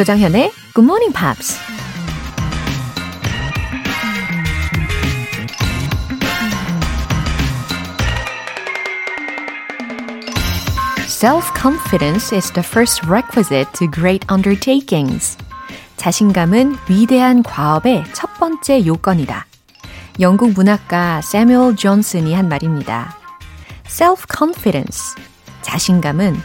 조장현의 Good Morning Pops. Self-confidence is the first requisite to great undertakings. 자신감은 위대한 과업의 첫 번째 요건이다. 영국 문학가 세뮤얼 존슨이 한 말입니다. Self-confidence, 자신감은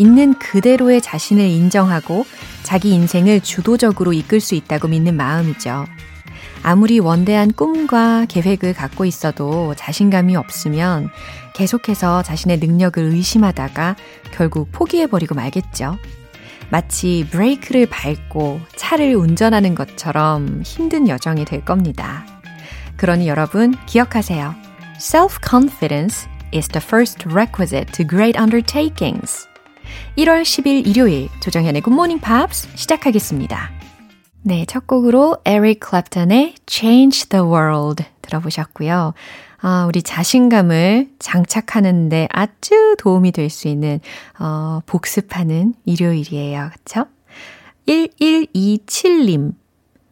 있는 그대로의 자신을 인정하고 자기 인생을 주도적으로 이끌 수 있다고 믿는 마음이죠. 아무리 원대한 꿈과 계획을 갖고 있어도 자신감이 없으면 계속해서 자신의 능력을 의심하다가 결국 포기해버리고 말겠죠. 마치 브레이크를 밟고 차를 운전하는 것처럼 힘든 여정이 될 겁니다. 그러니 여러분 기억하세요. Self-confidence is the first requisite to great undertakings. 1월 10일 일요일 조정현의 Morning Pops 시작하겠습니다. 네, 첫 곡으로 에릭 클랩턴의 Change the World 들어보셨고요. 아, 우리 자신감을 장착하는데 아주 도움이 될 수 있는 어, 복습하는 일요일이에요. 그쵸? 1127님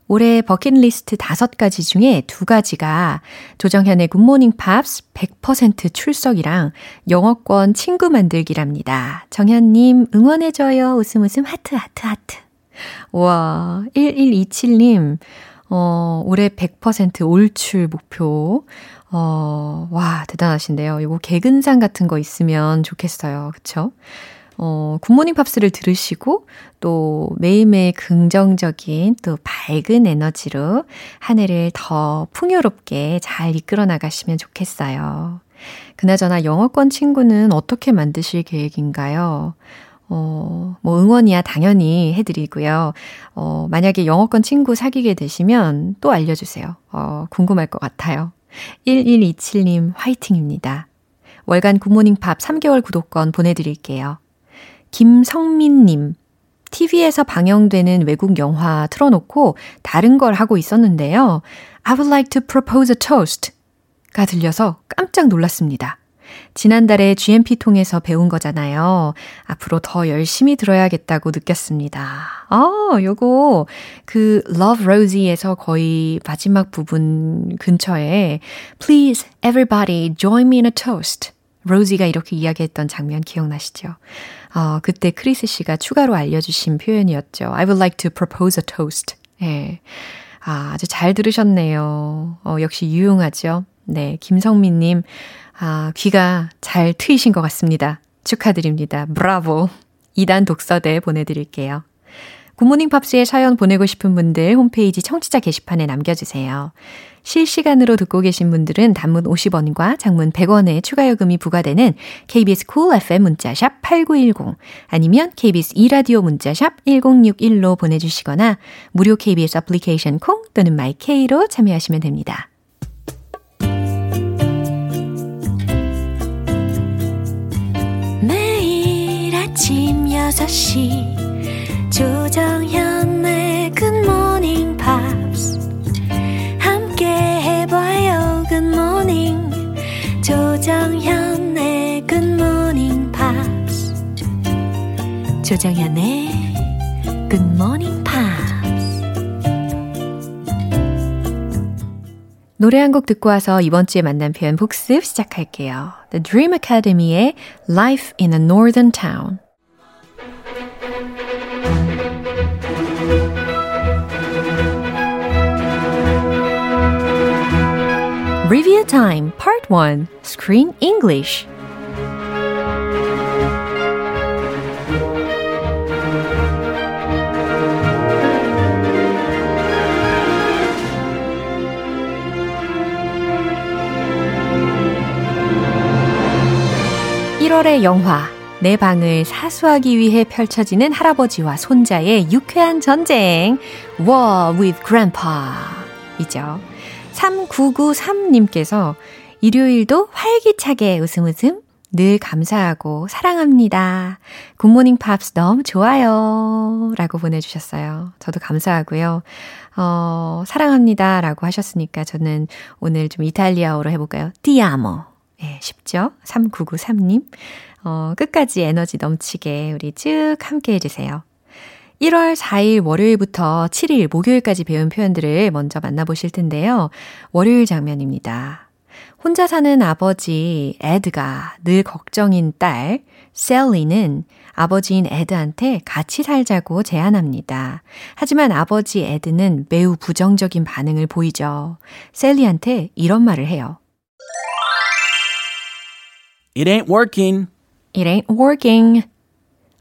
올해 버킷리스트 다섯 가지 중에 두 가지가 조정현의 굿모닝 팝스 100% 출석이랑 영어권 친구 만들기랍니다. 정현님 응원해줘요. 웃음 웃음 하트 하트 하트. 와 1127님 어, 올해 100% 올출 목표. 어, 와, 대단하신데요. 이거 개근상 같은 거 있으면 좋겠어요. 그쵸? 어, 굿모닝 팝스를 들으시고 또 매일매일 긍정적인 또 밝은 에너지로 한 해를 더 풍요롭게 잘 이끌어 나가시면 좋겠어요. 그나저나 영어권 친구는 어떻게 만드실 계획인가요? 어, 뭐 응원이야 당연히 해드리고요. 어, 만약에 영어권 친구 사귀게 되시면 또 알려주세요. 어, 궁금할 것 같아요. 1127님 화이팅입니다. 월간 굿모닝 팝 3개월 구독권 보내드릴게요. 김성민님, TV에서 방영되는 외국 영화 틀어놓고 다른 걸 하고 있었는데요. I would like to propose a toast 가 들려서 깜짝 놀랐습니다. 지난달에 GMP 통해서 배운 거잖아요. 앞으로 더 열심히 들어야겠다고 느꼈습니다. 아, 요거, 그, Love Rosie에서 거의 마지막 부분 근처에 Please, everybody, join me in a toast. 로지가 이렇게 이야기했던 장면 기억나시죠? 어, 그때 크리스 씨가 추가로 알려주신 표현이었죠. I would like to propose a toast. 예. 아, 아주 잘 들으셨네요. 어, 역시 유용하죠? 네, 김성민님, 아, 귀가 잘 트이신 것 같습니다. 축하드립니다. 브라보. 2단 독서대 보내드릴게요. 굿모닝 팝스에 사연 보내고 싶은 분들 홈페이지 청취자 게시판에 남겨주세요. 실시간으로 듣고 계신 분들은 단문 50원과 장문 100원의 추가 요금이 부과되는 KBS cool FM 문자샵 8910 아니면 KBS 이라디오 문자샵 1061로 보내주시거나 무료 KBS 애플리케이션 콩 또는 my K로 참여하시면 됩니다. 매일 아침 6시 조정현의 굿모닝 팝 조정현의 Morning Pops. 조정현의 Morning Pops. 노래 한 곡 듣고 와서 이번 주에 만난 표현 복습 시작할게요. The Dream Academy의 Life in a Northern Town. Review Time Part 1 Screen English 1월의 영화 내 방을 사수하기 위해 펼쳐지는 할아버지와 손자의 유쾌한 전쟁 War with Grandpa 이죠. 3993님께서 일요일도 활기차게 웃음 웃음 늘 감사하고 사랑합니다. 굿모닝 팝스 너무 좋아요. 라고 보내주셨어요. 저도 감사하고요. 어, 사랑합니다. 라고 하셨으니까 저는 오늘 좀 이탈리아어로 해볼까요? Ti amo. 예, 쉽죠? 3993님. 어, 끝까지 에너지 넘치게 우리 쭉 함께 해주세요. 1월 4일 월요일부터 7일 목요일까지 배운 표현들을 먼저 만나보실 텐데요. 월요일 장면입니다. 혼자 사는 아버지 에드가 늘 걱정인 딸 셀리는 아버지인 에드한테 같이 살자고 제안합니다. 하지만 아버지 에드는 매우 부정적인 반응을 보이죠. 셀리한테 이런 말을 해요. It ain't working. It ain't working.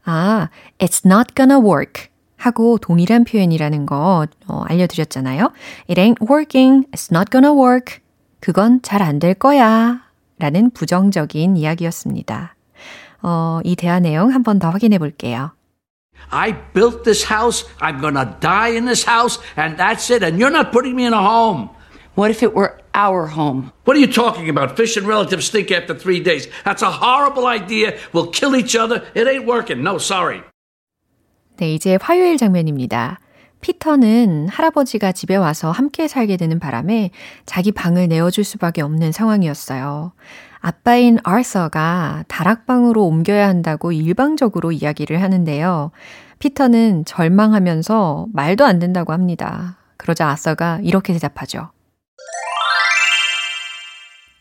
아, it's not gonna work. 하고 동일한 표현이라는 거 어, 알려드렸잖아요. It ain't working. It's not gonna work. 그건 잘 안 될 거야. 라는 부정적인 이야기였습니다. 어, 이 대화 내용 한 번 더 확인해 볼게요. I built this house. I'm gonna die in this house, and that's it. And you're not putting me in a home. What if it were our home? What are you talking about? Fish and relatives stink after three days. That's a horrible idea. We'll kill each other. It ain't working. No, sorry. 네, 이제 화요일 장면입니다. 피터는 할아버지가 집에 와서 함께 살게 되는 바람에 자기 방을 내어줄 수밖에 없는 상황이었어요. 아빠인 아서가 다락방으로 옮겨야 한다고 일방적으로 이야기를 하는데요. 피터는 절망하면서 말도 안 된다고 합니다. 그러자 아서가 이렇게 대답하죠.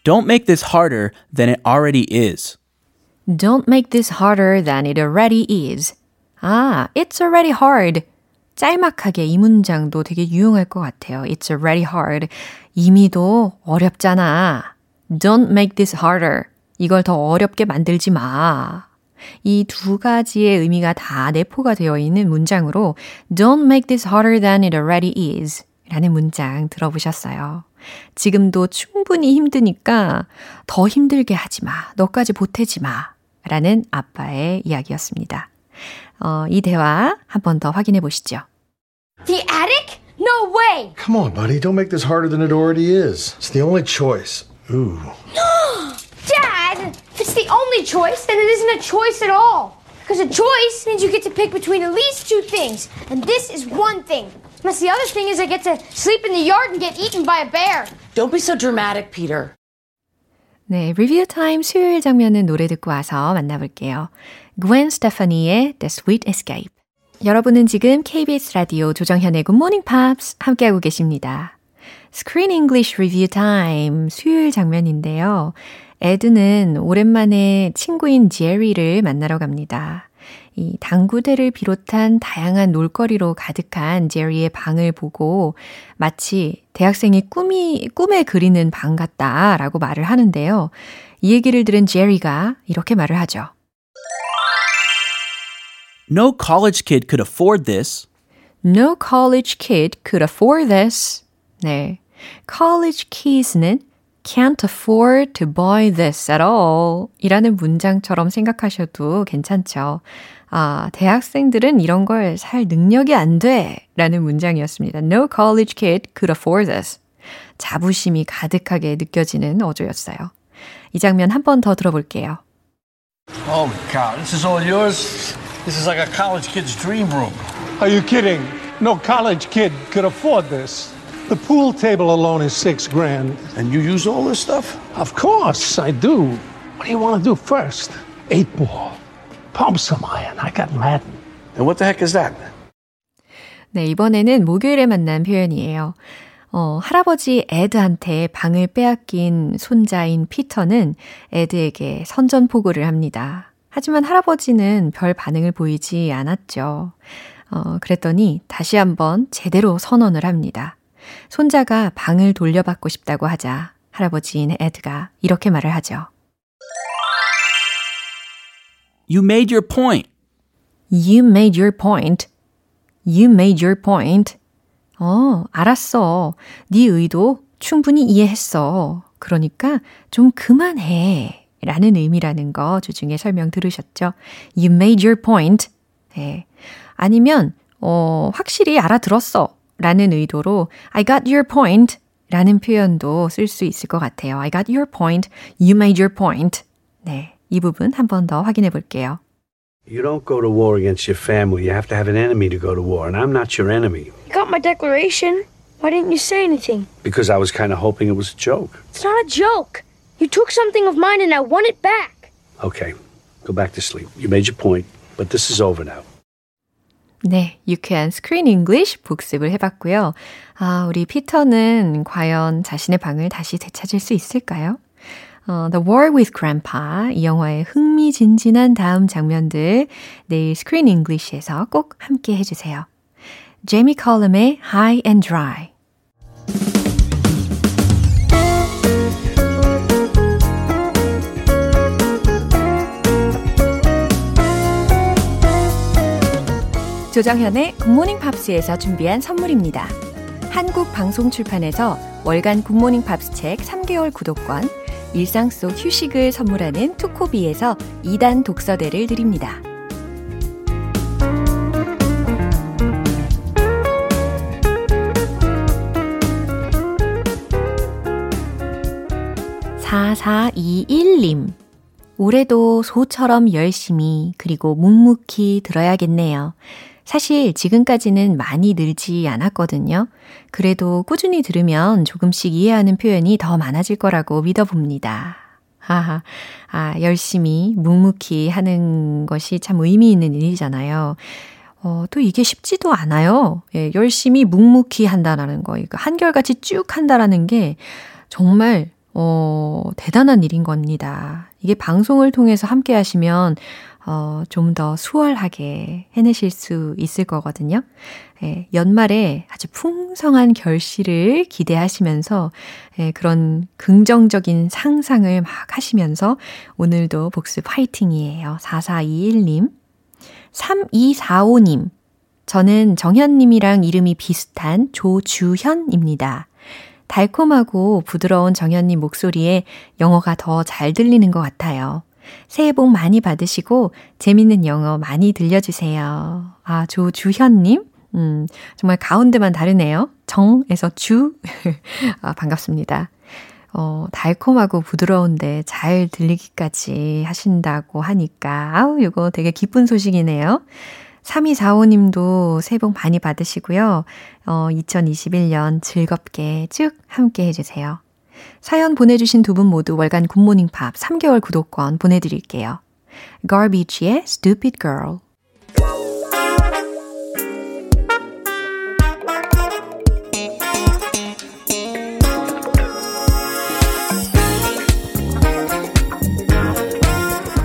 Don't make this harder than it already is. Don't make this harder than it already is. 아, it's already hard. 짤막하게 이 문장도 되게 유용할 것 같아요. It's already hard. 이미도 어렵잖아. Don't make this harder. 이걸 더 어렵게 만들지 마. 이 두 가지의 의미가 다 내포가 되어 있는 문장으로 Don't make this harder than it already is 라는 문장 들어보셨어요. 지금도 충분히 힘드니까 더 힘들게 하지 마. 너까지 보태지 마. 라는 아빠의 이야기였습니다. 어, 이 대화 한 번 더 확인해 보시죠. The attic? No way! Come on, buddy. Don't make this harder than it already is. It's the only choice. Ooh. Dad! If it's the only choice, then it isn't a choice at all. Because a choice means you get to pick between at least two things. And this is one thing. Unless the other thing is I get to sleep in the yard and get eaten by a bear. Don't be so dramatic, Peter. 네, Review Time 수요일 장면은 노래 듣고 와서 만나볼게요. Gwen Stefani의 The Sweet Escape. 여러분은 지금 KBS 라디오 조정현의 Good Morning Pops 함께하고 계십니다. Screen English Review Time 수요일 장면인데요. 에드는 오랜만에 친구인 제리를 만나러 갑니다. 이 당구대를 비롯한 다양한 놀거리로 가득한 제리의 방을 보고 마치 대학생이 꿈이, 꿈에 그리는 방 같다라고 말을 하는데요. 이 얘기를 들은 제리가 이렇게 말을 하죠. No college kid could afford this. No college kid could afford this. 네. college kids는 can't afford to buy this at all. 이라는 문장처럼 생각하셔도 괜찮죠. 아, 대학생들은 이런 걸 살 능력이 안 돼. 라는 문장이었습니다. No college kid could afford this. 자부심이 가득하게 느껴지는 어조였어요. 이 장면 한 번 더 들어볼게요. Holy cow, this is all yours? This is like a college kid's dream room. Are you kidding? No college kid could afford this. The pool table alone is six grand. And you use all this stuff? Of course, I do. What do you want to do first? Eight ball. Pump some iron. I got Latin. And what the heck is that? 네, 이번에는 목요일에 만난 표현이에요. 어, 할아버지 에드한테 방을 빼앗긴 손자인 피터는 에드에게 선전포고를 합니다. 하지만 할아버지는 별 반응을 보이지 않았죠. 어, 그랬더니 다시 한번 제대로 선언을 합니다. 손자가 방을 돌려받고 싶다고 하자 할아버지인 에드가 이렇게 말을 하죠. You made your point. You made your point. You made your point. 어, 알았어. 네 의도 충분히 이해했어. 그러니까 좀 그만해. 라는 의미라는 거 주중에 설명 들으셨죠? You made your point. 네. 아니면, 어, 확실히 알아들었어. 라는 의도로 I got your point. 라는 표현도 쓸 수 있을 것 같아요. I got your point. You made your point. 네. 이 부분 한 번 더 확인해 볼게요. You don't go to war against your family. You have to have an enemy to go to war, and I'm not your enemy. You got my declaration. Why didn't you say anything? Because I was kind of hoping it was a joke. It's not a joke. You took something of mine and I want it back. Okay, go back to sleep. You made your point, but this is over now. 네, 유쾌한 스크린 잉글리쉬 복습을 해봤고요. 아, 우리 피터는 과연 자신의 방을 다시 되찾을 수 있을까요? 어, The War with Grandpa 이 영화의 흥미진진한 다음 장면들 내일 Screen English에서 꼭 함께 해주세요. Jamie Cullum의 High and Dry 조정현의 굿모닝 팝스에서 준비한 선물입니다. 한국 방송 출판에서 월간 굿모닝 팝스 책 3개월 구독권, 일상 속 휴식을 선물하는 투코비에서 2단 독서대를 드립니다. (4421님) 올해도 소처럼 열심히 그리고 묵묵히 들어야겠네요. 사실 지금까지는 많이 늘지 않았거든요. 그래도 꾸준히 들으면 조금씩 이해하는 표현이 더 많아질 거라고 믿어봅니다. 하하, 아, 열심히, 묵묵히 하는 것이 참 의미 있는 일이잖아요. 어, 또 이게 쉽지도 않아요. 예, 열심히 묵묵히 한다라는 거, 이거 한결같이 쭉 한다라는 게 정말, 어, 대단한 일인 겁니다. 이게 방송을 통해서 함께 하시면, 어, 좀 더 수월하게 해내실 수 있을 거거든요. 예, 연말에 아주 풍성한 결실을 기대하시면서 예, 그런 긍정적인 상상을 막 하시면서 오늘도 복습 파이팅이에요. 4421님. 3245님. 저는 정현님이랑 이름이 비슷한 조주현입니다. 달콤하고 부드러운 정현님 목소리에 영어가 더 잘 들리는 것 같아요. 새해 복 많이 받으시고 재밌는 영어 많이 들려주세요. 아, 조주현님. 음, 정말 가운데만 다르네요. 정에서 주. 아, 반갑습니다. 어, 달콤하고 부드러운데 잘 들리기까지 하신다고 하니까, 아우, 이거 되게 기쁜 소식이네요. 3245님도 새해 복 많이 받으시고요. 어, 2021년 즐겁게 쭉 함께 해주세요. 사연 보내주신 두 분 모두 월간 굿모닝 팝 3개월 구독권 보내드릴게요. Garbage의 Stupid Girl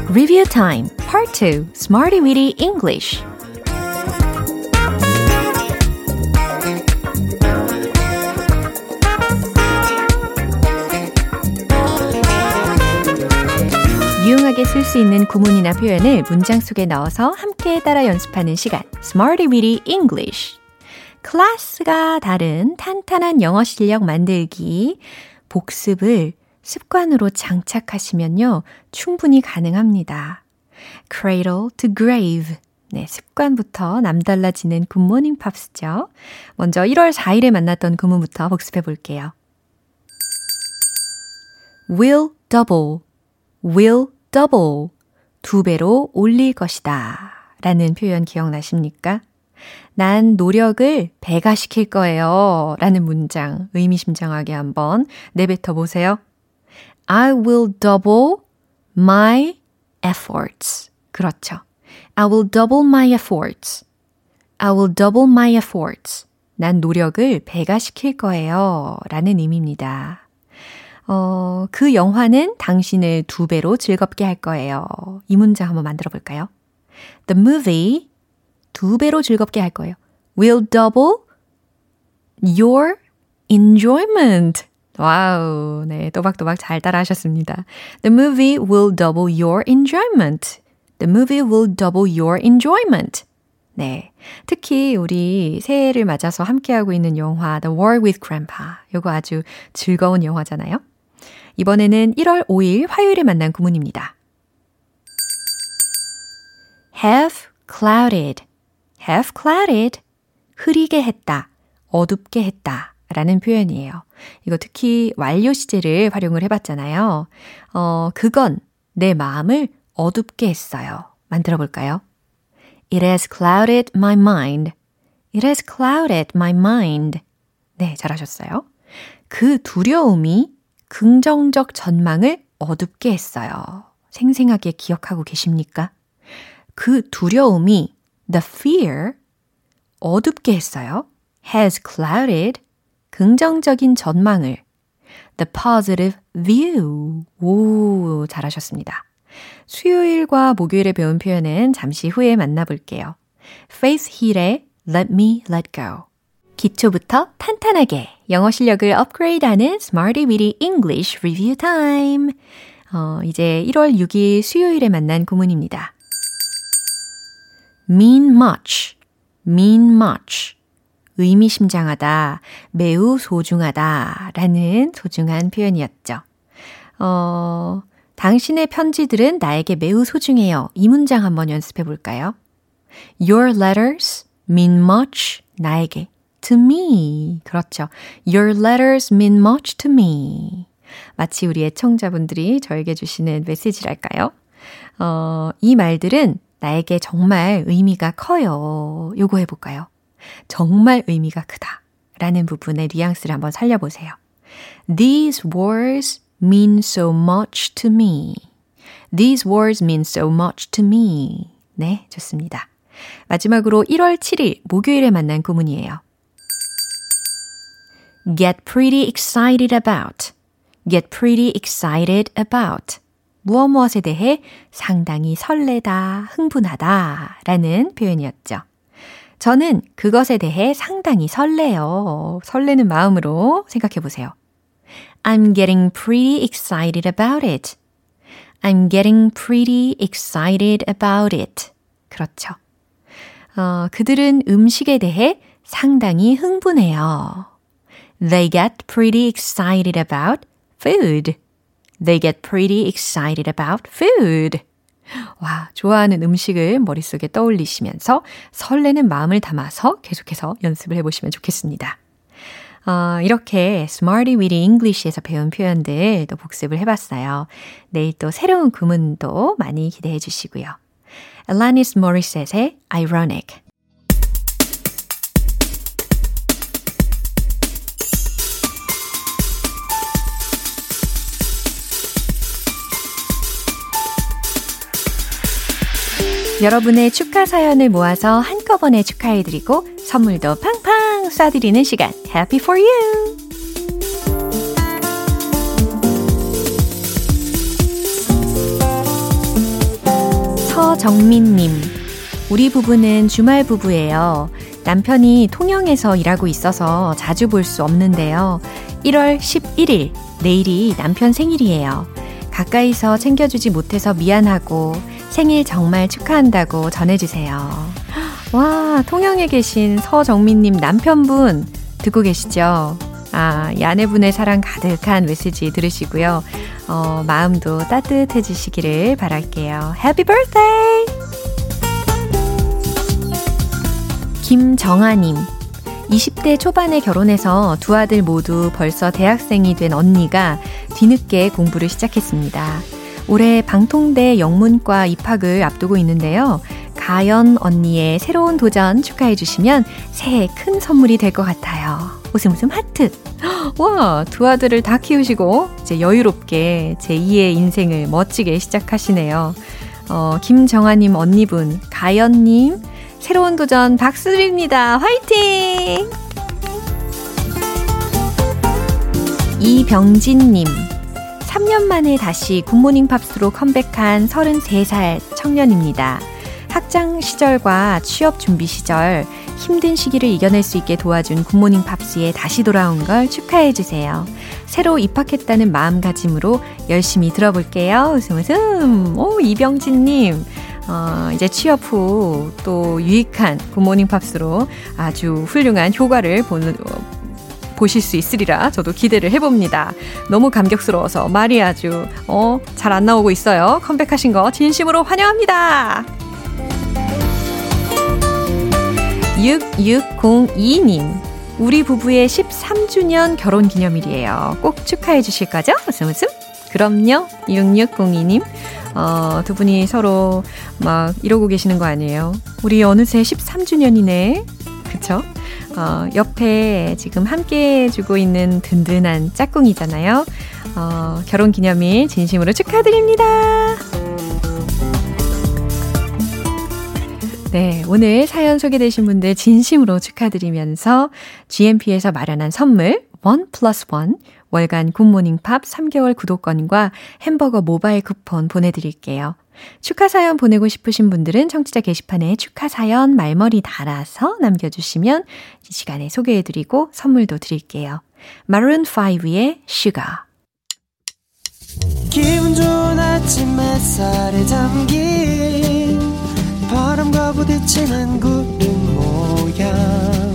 Review Time Part 2 Smarty Weedy English 유용하게 쓸 수 있는 구문이나 표현을 문장 속에 넣어서 함께 따라 연습하는 시간 Smarty Weedy English 클래스가 다른 탄탄한 영어 실력 만들기 복습을 습관으로 장착하시면요 충분히 가능합니다. Cradle to grave 네, 습관부터 남달라지는 굿모닝 팝스죠. 먼저 1월 4일에 만났던 구문부터 복습해 볼게요. will double will double 두 배로 올릴 것이다 라는 표현 기억나십니까? 난 노력을 배가 시킬 거예요 라는 문장 의미심장하게 한번 내뱉어 보세요. I will double my efforts. 그렇죠. I will double my efforts. I will double my efforts. 난 노력을 배가 시킬 거예요. 라는 의미입니다. 어, 그 영화는 당신을 두 배로 즐겁게 할 거예요. 이 문장 한번 만들어 볼까요? The movie 두 배로 즐겁게 할 거예요. will double your enjoyment. 와우, 네, 또박또박 잘 따라 하셨습니다. The movie will double your enjoyment. The movie will double your enjoyment. 네. 특히 우리 새해를 맞아서 함께하고 있는 영화 The War with Grandpa. 요거 아주 즐거운 영화잖아요. 이번에는 1월 5일 화요일에 만난 구문입니다. have clouded, have clouded, 흐리게 했다, 어둡게 했다 라는 표현이에요. 이거 특히 완료 시제를 활용을 해봤잖아요. 어, 그건 내 마음을 어둡게 했어요. 만들어 볼까요? It has clouded my mind. It has clouded my mind. 네, 잘하셨어요. 그 두려움이 긍정적 전망을 어둡게 했어요. 생생하게 기억하고 계십니까? 그 두려움이 the fear 어둡게 했어요. has clouded 긍정적인 전망을 the positive view. 오, 잘하셨습니다. 수요일과 목요일에 배운 표현은 잠시 후에 만나볼게요. Faith Hill의 Let Me Let Go. 기초부터 탄탄하게 영어 실력을 업그레이드하는 Smarty Weedy English Review Time. 어, 이제 1월 6일 수요일에 만난 구문입니다. mean much, mean much. 의미심장하다, 매우 소중하다 라는 소중한 표현이었죠. 어, 당신의 편지들은 나에게 매우 소중해요. 이 문장 한번 연습해 볼까요? Your letters mean much 나에게. To me. 그렇죠. Your letters mean much to me. 마치 우리 애청자분들이 저에게 주시는 메시지랄까요? 어, 이 말들은 나에게 정말 의미가 커요. 요거 해볼까요? 정말 의미가 크다. 라는 부분의 뉘앙스를 한번 살려보세요. These words mean so much to me. These words mean so much to me. 네, 좋습니다. 마지막으로 1월 7일 목요일에 만난 구문이에요. Get pretty excited about. get pretty excited about. 무엇 무엇에 대해 상당히 설레다, 흥분하다 라는 표현이었죠. 저는 그것에 대해 상당히 설레요. 설레는 마음으로 생각해 보세요. I'm getting pretty excited about it. I'm getting pretty excited about it. 그렇죠. 어, 그들은 음식에 대해 상당히 흥분해요. They get pretty excited about food. They get pretty excited about food. 와, 좋아하는 음식을 머릿속에 떠올리시면서 설레는 마음을 담아서 계속해서 연습을 해보시면 좋겠습니다. 어, 이렇게 Smarty Weedy English에서 배운 표현들 또 복습을 해봤어요. 내일 또 새로운 구문도 많이 기대해 주시고요. Alanis Morissette의 Ironic 여러분의 축하 사연을 모아서 한꺼번에 축하해드리고 선물도 팡팡 쏴드리는 시간 Happy for you! 서정민님 우리 부부는 주말 부부예요. 남편이 통영에서 일하고 있어서 자주 볼 수 없는데요. 1월 11일 내일이 남편 생일이에요. 가까이서 챙겨주지 못해서 미안하고 생일 정말 축하한다고 전해주세요. 와, 통영에 계신 서정민님 남편분 듣고 계시죠? 아, 이 아내분의 사랑 가득한 메시지 들으시고요. 어, 마음도 따뜻해지시기를 바랄게요. Happy birthday! 김정아님. 20대 초반에 결혼해서 두 아들 모두 벌써 대학생이 된 언니가 뒤늦게 공부를 시작했습니다. 올해 방통대 영문과 입학을 앞두고 있는데요. 가연 언니의 새로운 도전 축하해 주시면 새해 큰 선물이 될 것 같아요. 웃음 웃음 하트. 와, 두 아들을 다 키우시고 이제 여유롭게 제2의 인생을 멋지게 시작하시네요. 어, 김정아님 언니분, 가연님, 새로운 도전 박수 드립니다. 화이팅! 이병진님, 3년 만에 다시 굿모닝 팝스로 컴백한 33살 청년입니다. 학창 시절과 취업 준비 시절 힘든 시기를 이겨낼 수 있게 도와준 굿모닝 팝스에 다시 돌아온 걸 축하해 주세요. 새로 입학했다는 마음가짐으로 열심히 들어볼게요. 웃음 웃음. 오, 이병진님. 어, 이제 취업 후 또 유익한 굿모닝 팝스로 아주 훌륭한 효과를 보는, 보실 수 있으리라 저도 기대를 해봅니다. 너무 감격스러워서 말이 아주 어, 잘 안 나오고 있어요. 컴백하신 거 진심으로 환영합니다. 6602님. 우리 부부의 13주년 결혼 기념일이에요. 꼭 축하해 주실 거죠? 웃음 웃음. 그럼요. 6602님. 어, 두 분이 서로 막 이러고 계시는 거 아니에요? 우리 어느새 13주년이네. 그쵸? 어, 옆에 지금 함께 해주고 있는 든든한 짝꿍이잖아요. 어, 결혼 기념일 진심으로 축하드립니다. 네, 오늘 사연 소개되신 분들 진심으로 축하드리면서 GMP에서 마련한 선물 one plus one 월간 굿모닝 팝 3개월 구독권과 햄버거 모바일 쿠폰 보내드릴게요. 축하 사연 보내고 싶으신 분들은 청취자 게시판에 축하 사연 말머리 달아서 남겨주시면 이 시간에 소개해드리고 선물도 드릴게요. Maroon 5의 Sugar 기분 좋은 아침 햇살에 담긴 바람과 부딪히는 구름 모양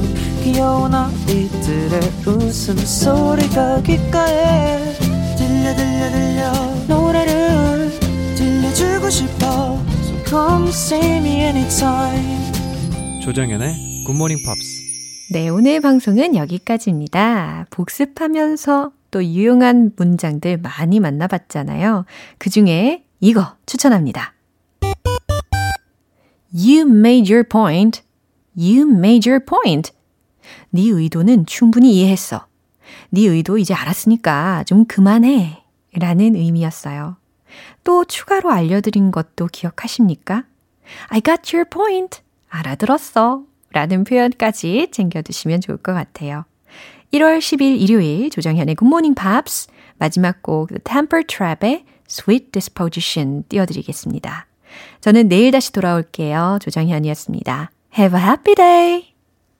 귀여운 아이들의 웃음소리가 귓가에 들려 들려 들려 노래를 들려주고 싶어 So come see me anytime 조정연의 굿모닝 팝스 네, 오늘 방송은 여기까지입니다. 복습하면서 또 유용한 문장들 많이 만나봤잖아요. 그 중에 이거 추천합니다. You made your point. You made your point. 네 의도는 충분히 이해했어. 네 의도 이제 알았으니까 좀 그만해. 라는 의미였어요. 또 추가로 알려드린 것도 기억하십니까? I got your point. 알아들었어. 라는 표현까지 챙겨두시면 좋을 것 같아요. 1월 10일 일요일 조정현의 굿모닝 팝스 마지막 곡 The Temper Trap의 Sweet Disposition 띄워드리겠습니다. 저는 내일 다시 돌아올게요. 조정현이었습니다. Have a happy day!